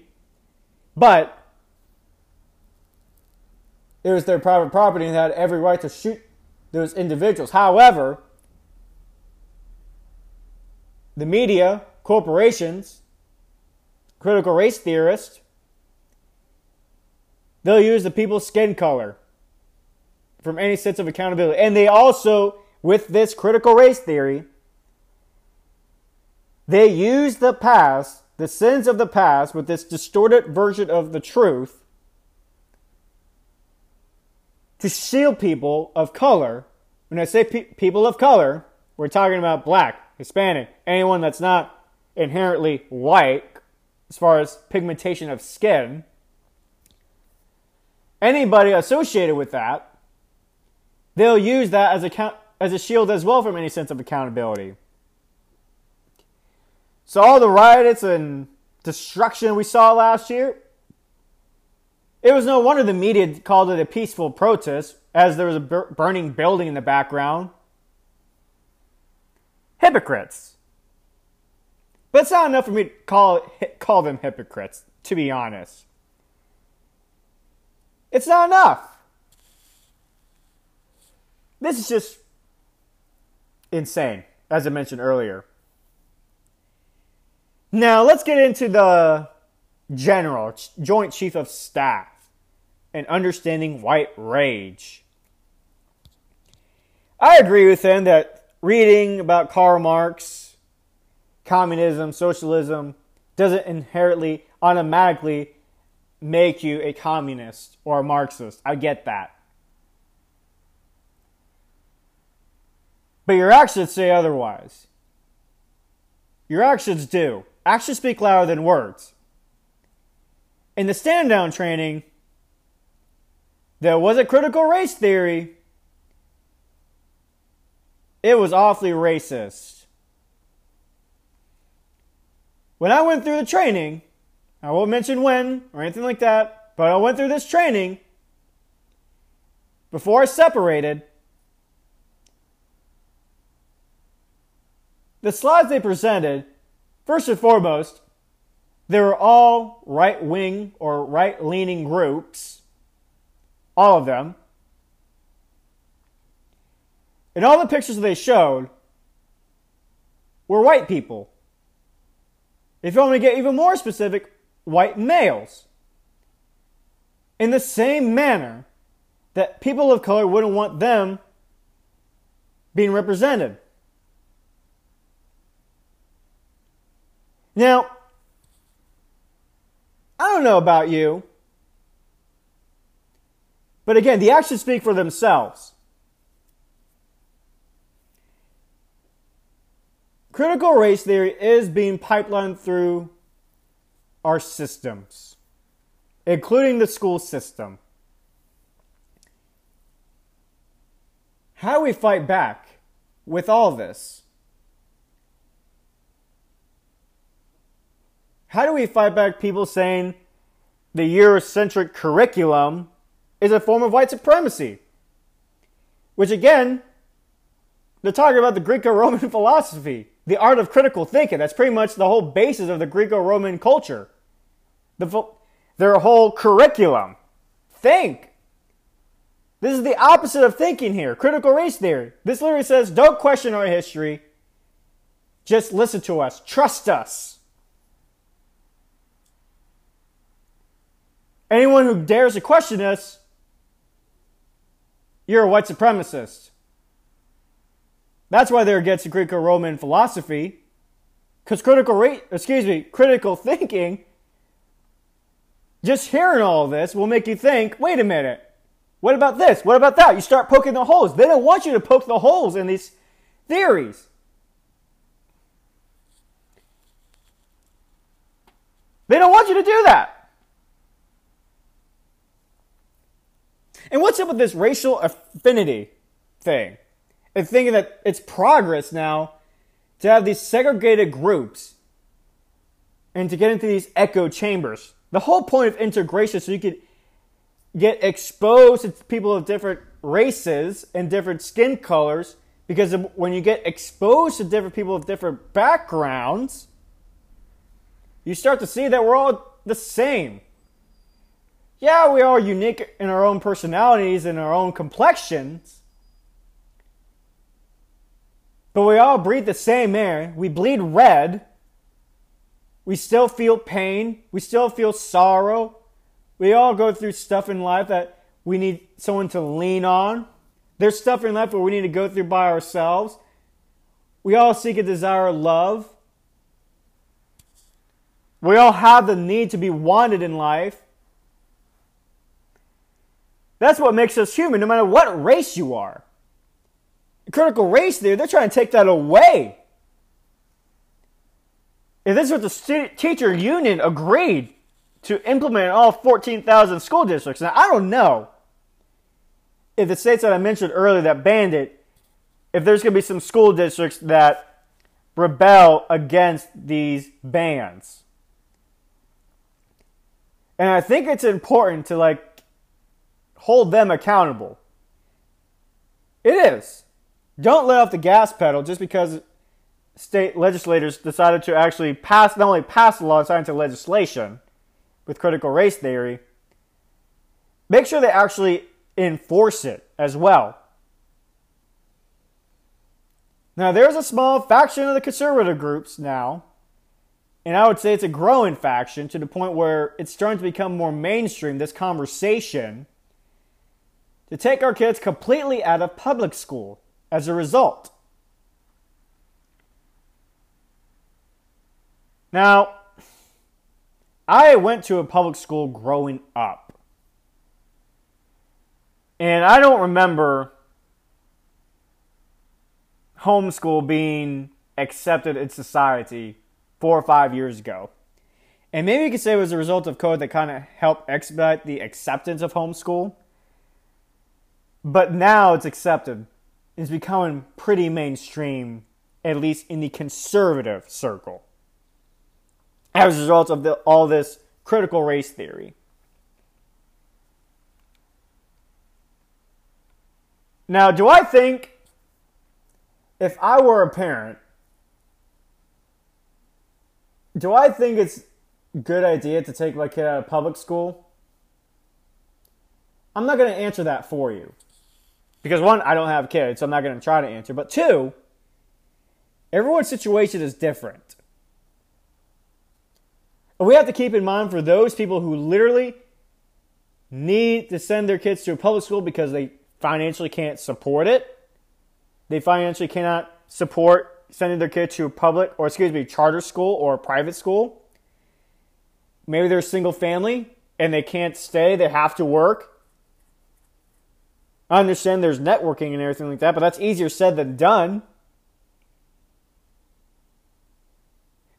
but it was their private property and they had every right to shoot those individuals. However, the media, corporations, critical race theorists, they'll use the people's skin color from any sense of accountability. And they also, with this critical race theory, they use the past, the sins of the past, with this distorted version of the truth to shield people of color. When I say pe- people of color, we're talking about black, Hispanic, anyone that's not inherently white as far as pigmentation of skin. Anybody associated with that, they'll use that as a, as a shield as well from any sense of accountability. So, all the riots and destruction we saw last year, it was no wonder the media called it a peaceful protest, as there was a burning building in the background. Hypocrites. But it's not enough for me to call, call them hypocrites, to be honest. It's not enough. This is just insane, as I mentioned earlier. Now, let's get into the general, Joint Chief of Staff and understanding white rage. I agree with him that reading about Karl Marx, communism, socialism doesn't inherently, automatically make you a communist or a Marxist. I get that. But your actions say otherwise. Your actions do. Actions speak louder than words. In the stand down training, there was a critical race theory. It was awfully racist. When I went through the training, I won't mention when or anything like that, but I went through this training before I separated. The slides they presented, first and foremost, they were all right wing or right leaning groups all of them. And all the pictures they showed were white people. If you want to get even more specific, white males. In the same manner that people of color wouldn't want them being represented. Now, I don't know about you, but again, the actions speak for themselves. Critical race theory is being pipelined through our systems, including the school system. How we fight back with all this? How do we fight back people saying the Eurocentric curriculum is a form of white supremacy. Which again, they're talking about the Greco Roman (laughs) philosophy, the art of critical thinking. That's pretty much the whole basis of the Greco Roman culture. The, their whole curriculum. Think. This is the opposite of thinking here critical race theory. This literally says don't question our history, just listen to us, trust us. Anyone who dares to question us you're a white supremacist. That's why they're against Greco Roman philosophy, Because critical rate, excuse me, critical thinking, just hearing all this will make you think, wait a minute, what about this? What about that? You start poking the holes. They don't want you to poke the holes in these theories. They don't want you to do that. And what's up with this racial affinity thing? And thinking that it's progress now to have these segregated groups and to get into these echo chambers. The whole point of integration so you could get exposed to people of different races and different skin colors because when you get exposed to different people of different backgrounds, you start to see that we're all the same. Yeah, we are unique in our own personalities and our own complexions. But we all breathe the same air. We bleed red. We still feel pain. We still feel sorrow. We all go through stuff in life that we need someone to lean on. There's stuff in life where we need to go through by ourselves. We all seek a desire love. We all have the need to be wanted in life. That's what makes us human, no matter what race you are. Critical race theory, they're trying to take that away. If this is what the teacher union agreed to implement in all 14,000 school districts, now I don't know if the states that I mentioned earlier that banned it, if there's going to be some school districts that rebel against these bans. And I think it's important to like hold them accountable. It is. Don't let off the gas pedal just because state legislators decided to actually pass not only pass the law, sign into legislation with critical race theory. Make sure they actually enforce it as well. Now, there's a small faction of the conservative groups now and I would say it's a growing faction to the point where it's starting to become more mainstream, this conversation, to take our kids completely out of public school as a result. Now, I went to a public school growing up. And I don't remember homeschool being accepted in society four or five years ago. And maybe you could say it was a result of code that kind of helped expedite the acceptance of homeschool. But now it's accepted. It's becoming pretty mainstream, at least in the conservative circle, as a result of the, all this critical race theory. Now, do I think if I were a parent do I think it's a good idea to take my kid out of public school? I'm not going to answer that for you. Because one, I don't have kids, so I'm not going to try to answer. But two, everyone's situation is different. And we have to keep in mind for those people who literally need to send their kids to a public school because they financially can't support it. They financially cannot support sending their kid to a public or excuse me charter school or private school maybe they're a single family and they can't stay they have to work i understand there's networking and everything like that but that's easier said than done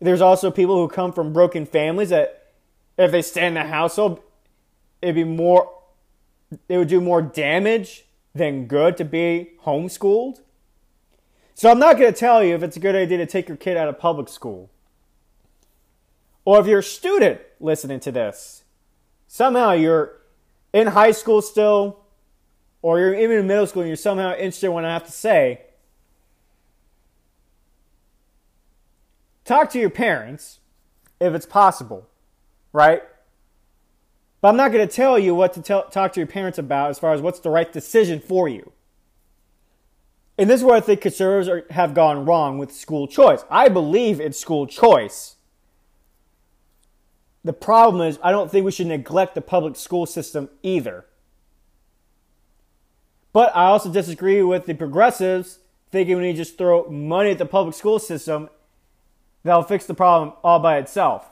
there's also people who come from broken families that if they stay in the household it'd be more it would do more damage than good to be homeschooled so I'm not going to tell you if it's a good idea to take your kid out of public school. Or if you're a student listening to this, somehow you're in high school still, or you're even in middle school and you're somehow interested in what I have to say, talk to your parents if it's possible, right? But I'm not going to tell you what to tell, talk to your parents about as far as what's the right decision for you. And this is where I think conservatives are, have gone wrong with school choice. I believe in school choice. The problem is, I don't think we should neglect the public school system either. But I also disagree with the progressives thinking need to just throw money at the public school system that'll fix the problem all by itself.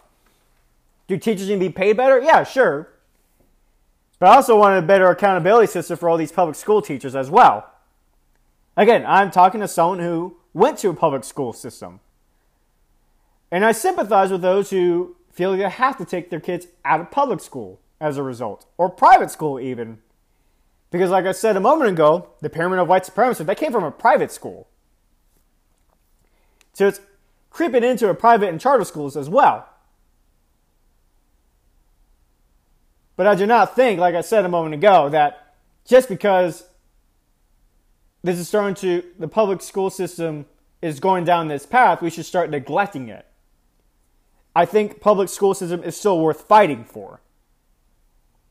Do teachers need to be paid better? Yeah, sure. But I also want a better accountability system for all these public school teachers as well. Again, I'm talking to someone who went to a public school system. And I sympathize with those who feel they have to take their kids out of public school as a result, or private school even. Because, like I said a moment ago, the pyramid of white supremacy, that came from a private school. So it's creeping into a private and charter schools as well. But I do not think, like I said a moment ago, that just because this is starting to, the public school system is going down this path, we should start neglecting it. I think public school system is still worth fighting for.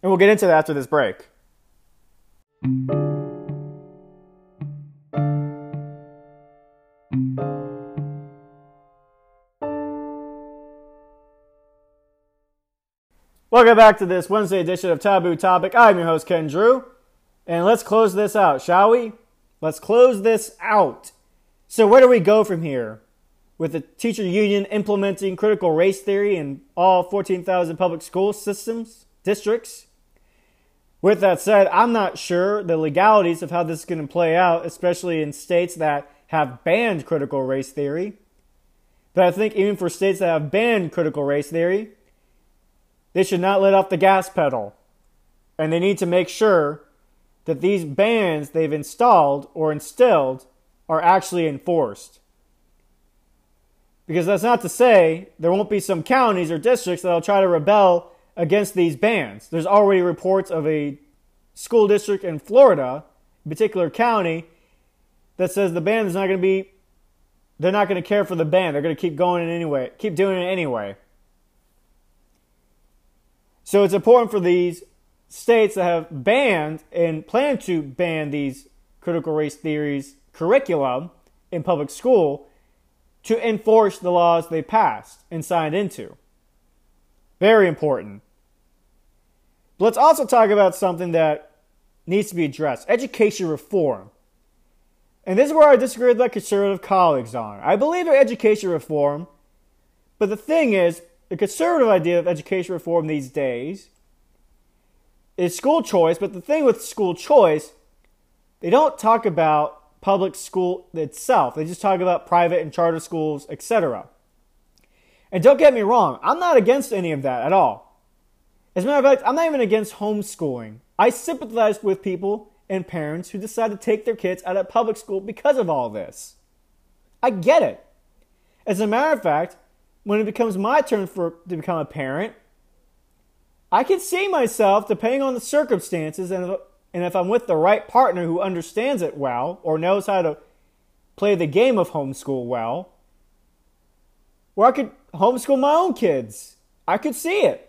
And we'll get into that after this break. Welcome back to this Wednesday edition of Taboo Topic. I'm your host, Ken Drew. And let's close this out, shall we? Let's close this out. So, where do we go from here? With the teacher union implementing critical race theory in all 14,000 public school systems, districts? With that said, I'm not sure the legalities of how this is going to play out, especially in states that have banned critical race theory. But I think even for states that have banned critical race theory, they should not let off the gas pedal. And they need to make sure that these bans they've installed or instilled are actually enforced. Because that's not to say there won't be some counties or districts that'll try to rebel against these bans. There's already reports of a school district in Florida, a particular county, that says the ban is not going to be, they're not going to care for the ban. They're going to keep going in anyway, keep doing it anyway. So it's important for these states that have banned and plan to ban these critical race theories curriculum in public school to enforce the laws they passed and signed into. Very important. But let's also talk about something that needs to be addressed education reform. And this is where I disagree with my conservative colleagues on. I believe in education reform, but the thing is, the conservative idea of education reform these days is school choice, but the thing with school choice, they don't talk about public school itself. They just talk about private and charter schools, etc. And don't get me wrong, I'm not against any of that at all. As a matter of fact, I'm not even against homeschooling. I sympathize with people and parents who decide to take their kids out of public school because of all this. I get it. As a matter of fact, when it becomes my turn for to become a parent, I can see myself, depending on the circumstances, and if, and if I'm with the right partner who understands it well or knows how to play the game of homeschool well, where I could homeschool my own kids. I could see it.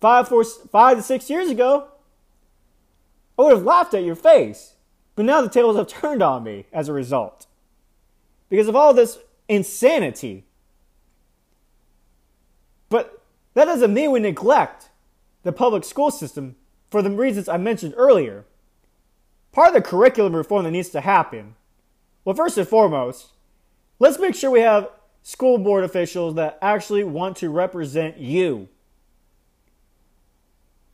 Five, four, five to six years ago, I would have laughed at your face. But now the tables have (laughs) turned on me as a result. Because of all this insanity but that doesn't mean we neglect the public school system for the reasons I mentioned earlier. Part of the curriculum reform that needs to happen, well, first and foremost, let's make sure we have school board officials that actually want to represent you.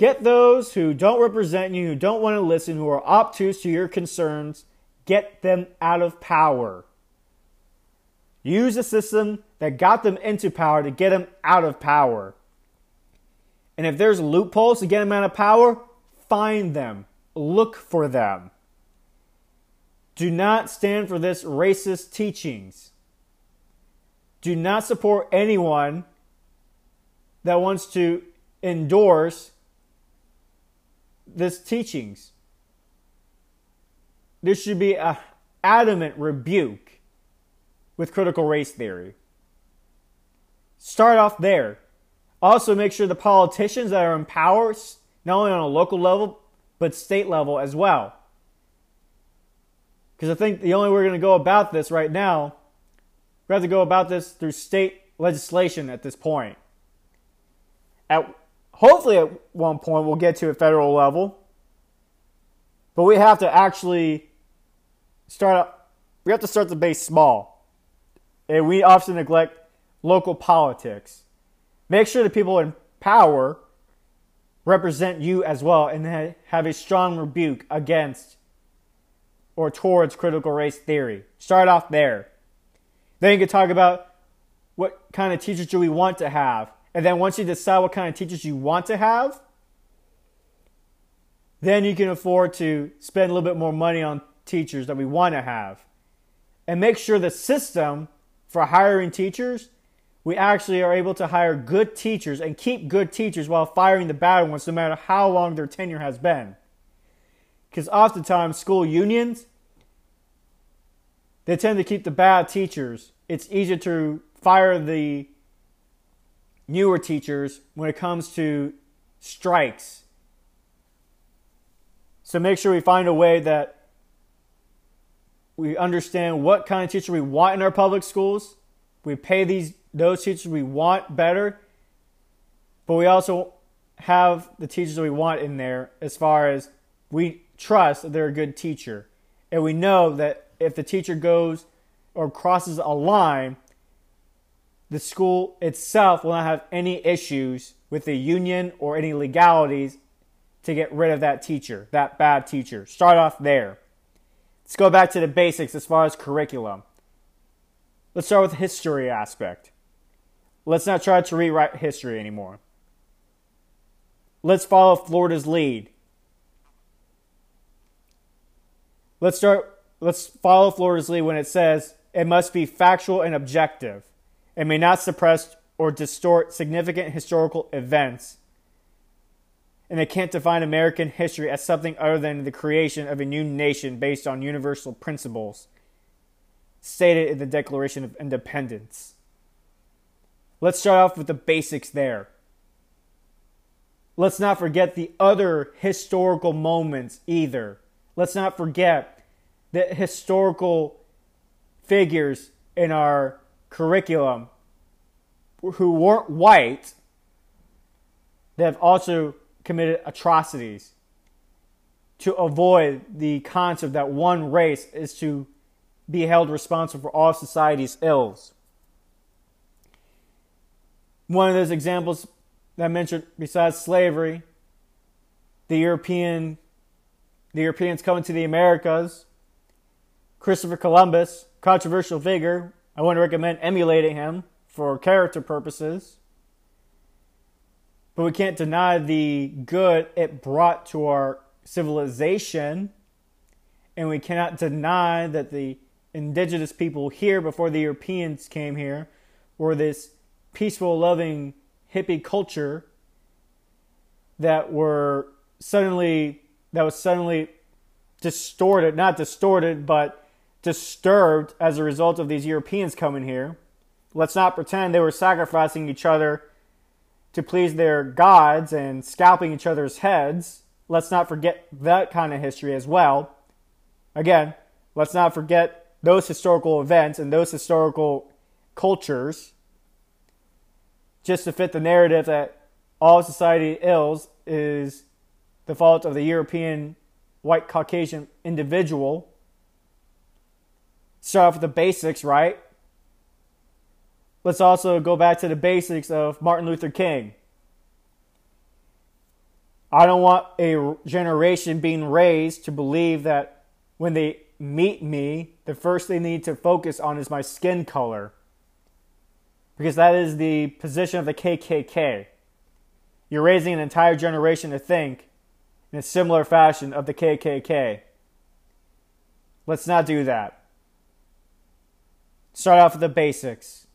Get those who don't represent you, who don't want to listen, who are obtuse to your concerns, get them out of power. Use a system that got them into power to get them out of power. And if there's loopholes to get them out of power, find them, look for them. Do not stand for this racist teachings. Do not support anyone that wants to endorse this teachings. There should be a adamant rebuke with critical race theory. Start off there. Also, make sure the politicians that are in power, not only on a local level, but state level as well. Because I think the only way we're going to go about this right now, we have to go about this through state legislation at this point. At hopefully at one point we'll get to a federal level, but we have to actually start up. We have to start the base small And we often neglect local politics. Make sure the people in power represent you as well and have a strong rebuke against or towards critical race theory. Start off there. Then you can talk about what kind of teachers do we want to have. And then once you decide what kind of teachers you want to have, then you can afford to spend a little bit more money on teachers that we want to have. And make sure the system for hiring teachers, we actually are able to hire good teachers and keep good teachers while firing the bad ones, no matter how long their tenure has been. Because oftentimes, school unions, they tend to keep the bad teachers. It's easier to fire the newer teachers when it comes to strikes. So make sure we find a way that we understand what kind of teacher we want in our public schools. We pay these those teachers we want better, but we also have the teachers we want in there as far as we trust that they're a good teacher. And we know that if the teacher goes or crosses a line, the school itself will not have any issues with the union or any legalities to get rid of that teacher, that bad teacher. Start off there. Let's go back to the basics as far as curriculum. Let's start with the history aspect. Let's not try to rewrite history anymore. Let's follow Florida's lead. Let's start let's follow Florida's lead when it says it must be factual and objective. It may not suppress or distort significant historical events. And they can't define American history as something other than the creation of a new nation based on universal principles stated in the Declaration of Independence. Let's start off with the basics there. Let's not forget the other historical moments either. Let's not forget the historical figures in our curriculum who weren't white that have also committed atrocities to avoid the concept that one race is to be held responsible for all society's ills. One of those examples that I mentioned, besides slavery, the European, the Europeans coming to the Americas, Christopher Columbus, controversial figure, I wouldn't recommend emulating him for character purposes. But we can't deny the good it brought to our civilization. And we cannot deny that the indigenous people here before the Europeans came here were this peaceful, loving hippie culture that were suddenly that was suddenly distorted, not distorted, but disturbed as a result of these Europeans coming here. Let's not pretend they were sacrificing each other to please their gods and scalping each other's heads. Let's not forget that kind of history as well. Again, let's not forget those historical events and those historical cultures just to fit the narrative that all society ills is the fault of the European white Caucasian individual start off with the basics, right? Let's also go back to the basics of Martin Luther King. I don't want a generation being raised to believe that when they meet me, the first they need to focus on is my skin color. Because that is the position of the KKK. You're raising an entire generation to think in a similar fashion of the KKK. Let's not do that. Start off with the basics.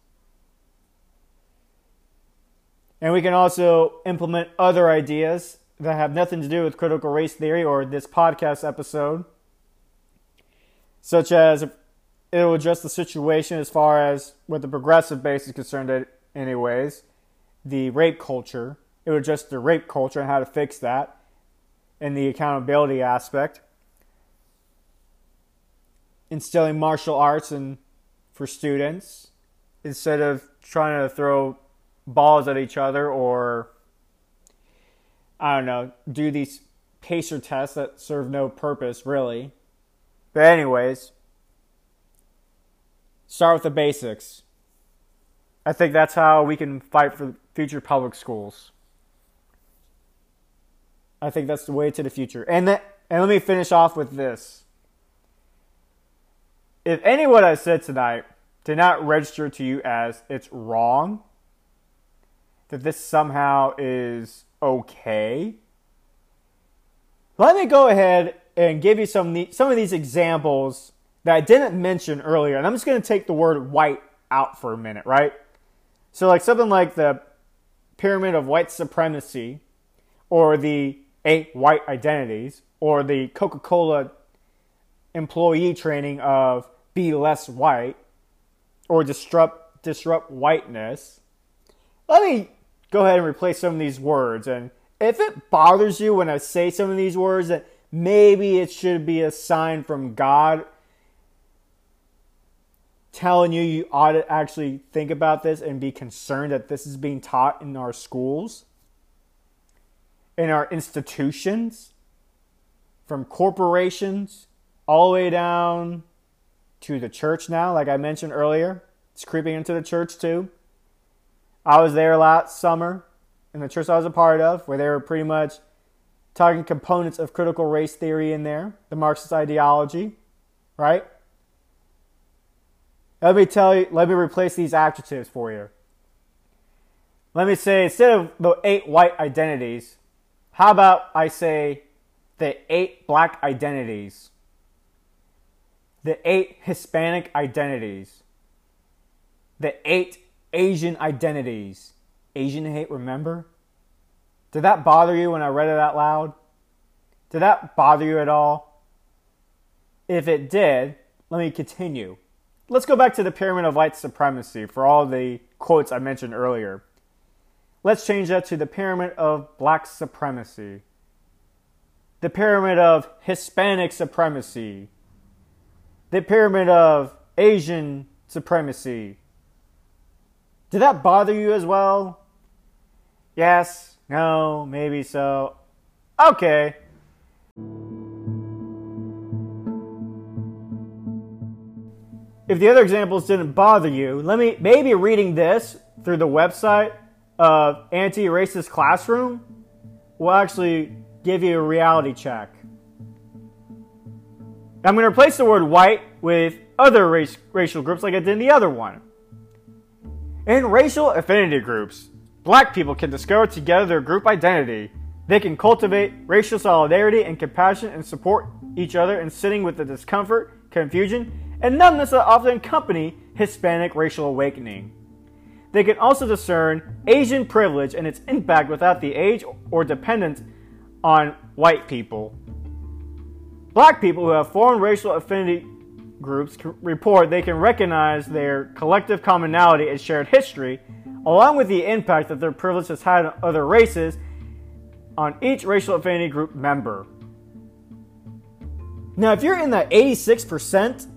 And we can also implement other ideas that have nothing to do with critical race theory or this podcast episode, such as it will address the situation as far as what the progressive base is concerned, anyways, the rape culture. It would address the rape culture and how to fix that, and the accountability aspect. Instilling martial arts and for students instead of trying to throw balls at each other or I don't know, do these pacer tests that serve no purpose really. But anyways, start with the basics. I think that's how we can fight for future public schools. I think that's the way to the future. And that, and let me finish off with this. If any what I said tonight did not register to you as it's wrong, that this somehow is okay, let me go ahead and give you some some of these examples that I didn't mention earlier. And I'm just going to take the word white out for a minute, right? So, like something like the pyramid of white supremacy, or the eight white identities, or the Coca Cola employee training of be less white, or disrupt, disrupt whiteness. Let me go ahead and replace some of these words. And if it bothers you when I say some of these words, that maybe it should be a sign from God telling you you ought to actually think about this and be concerned that this is being taught in our schools, in our institutions, from corporations all the way down to the church now, like I mentioned earlier. It's creeping into the church too. I was there last summer in the church I was a part of, where they were pretty much talking components of critical race theory in there, the Marxist ideology, right? Let me tell you, let me replace these adjectives for you. Let me say, instead of the eight white identities, how about I say the eight black identities, the eight Hispanic identities, the eight Asian identities? Asian hate, remember? Did that bother you when I read it out loud? Did that bother you at all? If it did, let me continue. Let's go back to the pyramid of white supremacy for all the quotes I mentioned earlier. Let's change that to the pyramid of black supremacy, the pyramid of Hispanic supremacy, the pyramid of Asian supremacy. Did that bother you as well? Yes, no, maybe so. Okay. if the other examples didn't bother you, let me maybe reading this through the website of Anti-Racist Classroom will actually give you a reality check. I'm going to replace the word white with other race, racial groups like I did in the other one. In racial affinity groups, black people can discover together their group identity. They can cultivate racial solidarity and compassion and support each other in sitting with the discomfort, confusion, and numbness that often accompany Hispanic racial awakening. They can also discern Asian privilege and its impact without the age or dependence on white people. Black people who have foreign racial affinity groups report they can recognize their collective commonality and shared history, along with the impact that their privilege has had on other races on each racial affinity group member. Now, if you're in the 86%,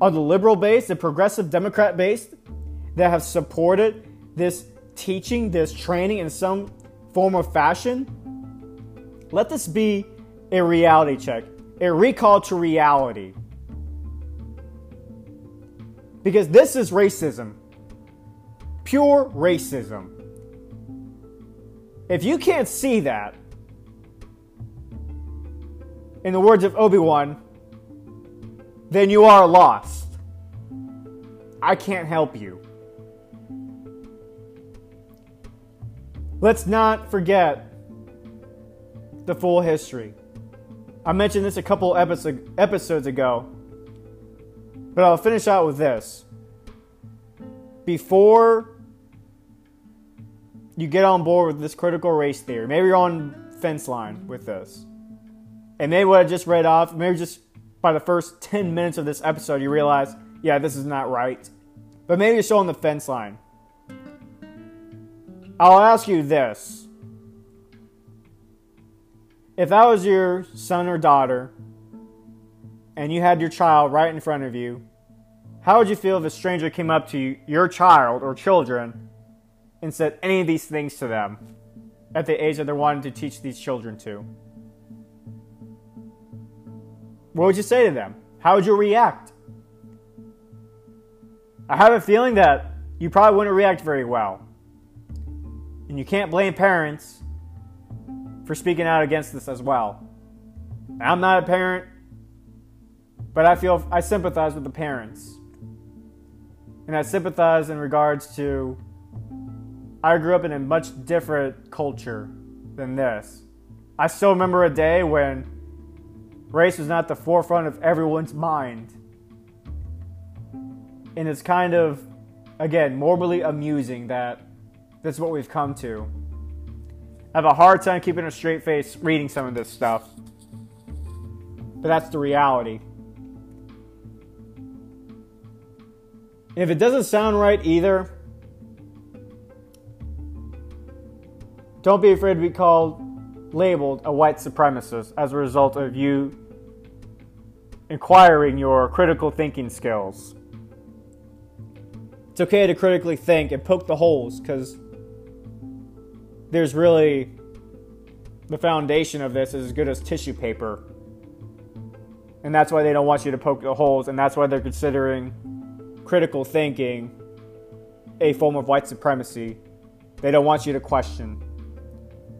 on the liberal base, the progressive Democrat base that have supported this teaching, this training in some form or fashion, let this be a reality check, a recall to reality. Because this is racism, pure racism. If you can't see that, in the words of Obi Wan, then you are lost. I can't help you. Let's not forget the full history. I mentioned this a couple episodes ago, but I'll finish out with this. Before you get on board with this critical race theory, maybe you're on fence line with this, and maybe what I just read off, maybe just by the first 10 minutes of this episode, you realize, yeah, this is not right. But maybe you're still on the fence line. I'll ask you this. If that was your son or daughter, and you had your child right in front of you, how would you feel if a stranger came up to you, your child or children and said any of these things to them at the age that they're wanting to teach these children to? What would you say to them? How would you react? I have a feeling that you probably wouldn't react very well. And you can't blame parents for speaking out against this as well. I'm not a parent, but I feel I sympathize with the parents. And I sympathize in regards to I grew up in a much different culture than this. I still remember a day when race was not the forefront of everyone's mind. And it's kind of, again, morbidly amusing that that's what we've come to. Have a hard time keeping a straight face reading some of this stuff. But that's the reality. if it doesn't sound right either, don't be afraid to be called, labeled a white supremacist as a result of you acquiring your critical thinking skills. It's okay to critically think and poke the holes because there's really the foundation of this is as good as tissue paper. And that's why they don't want you to poke the holes, and that's why they're considering critical thinking a form of white supremacy. They don't want you to question.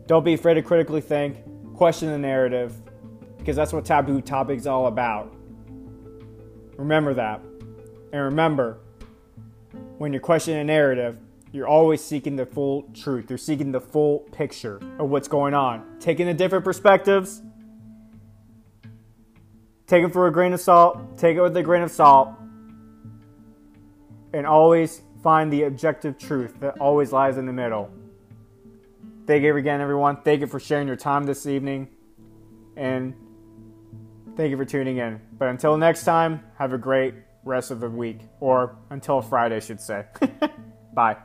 Don't be afraid to critically think, question the narrative, because that's what taboo topics all about. Remember that. And remember, when you're questioning a narrative, you're always seeking the full truth. You're seeking the full picture of what's going on. Taking the different perspectives, take it for a grain of salt, take it with a grain of salt, and always find the objective truth that always lies in the middle. Thank you again, everyone. Thank you for sharing your time this evening. And thank you for tuning in. But until next time, have a great rest of the week. Or until Friday, I should say. (laughs) Bye.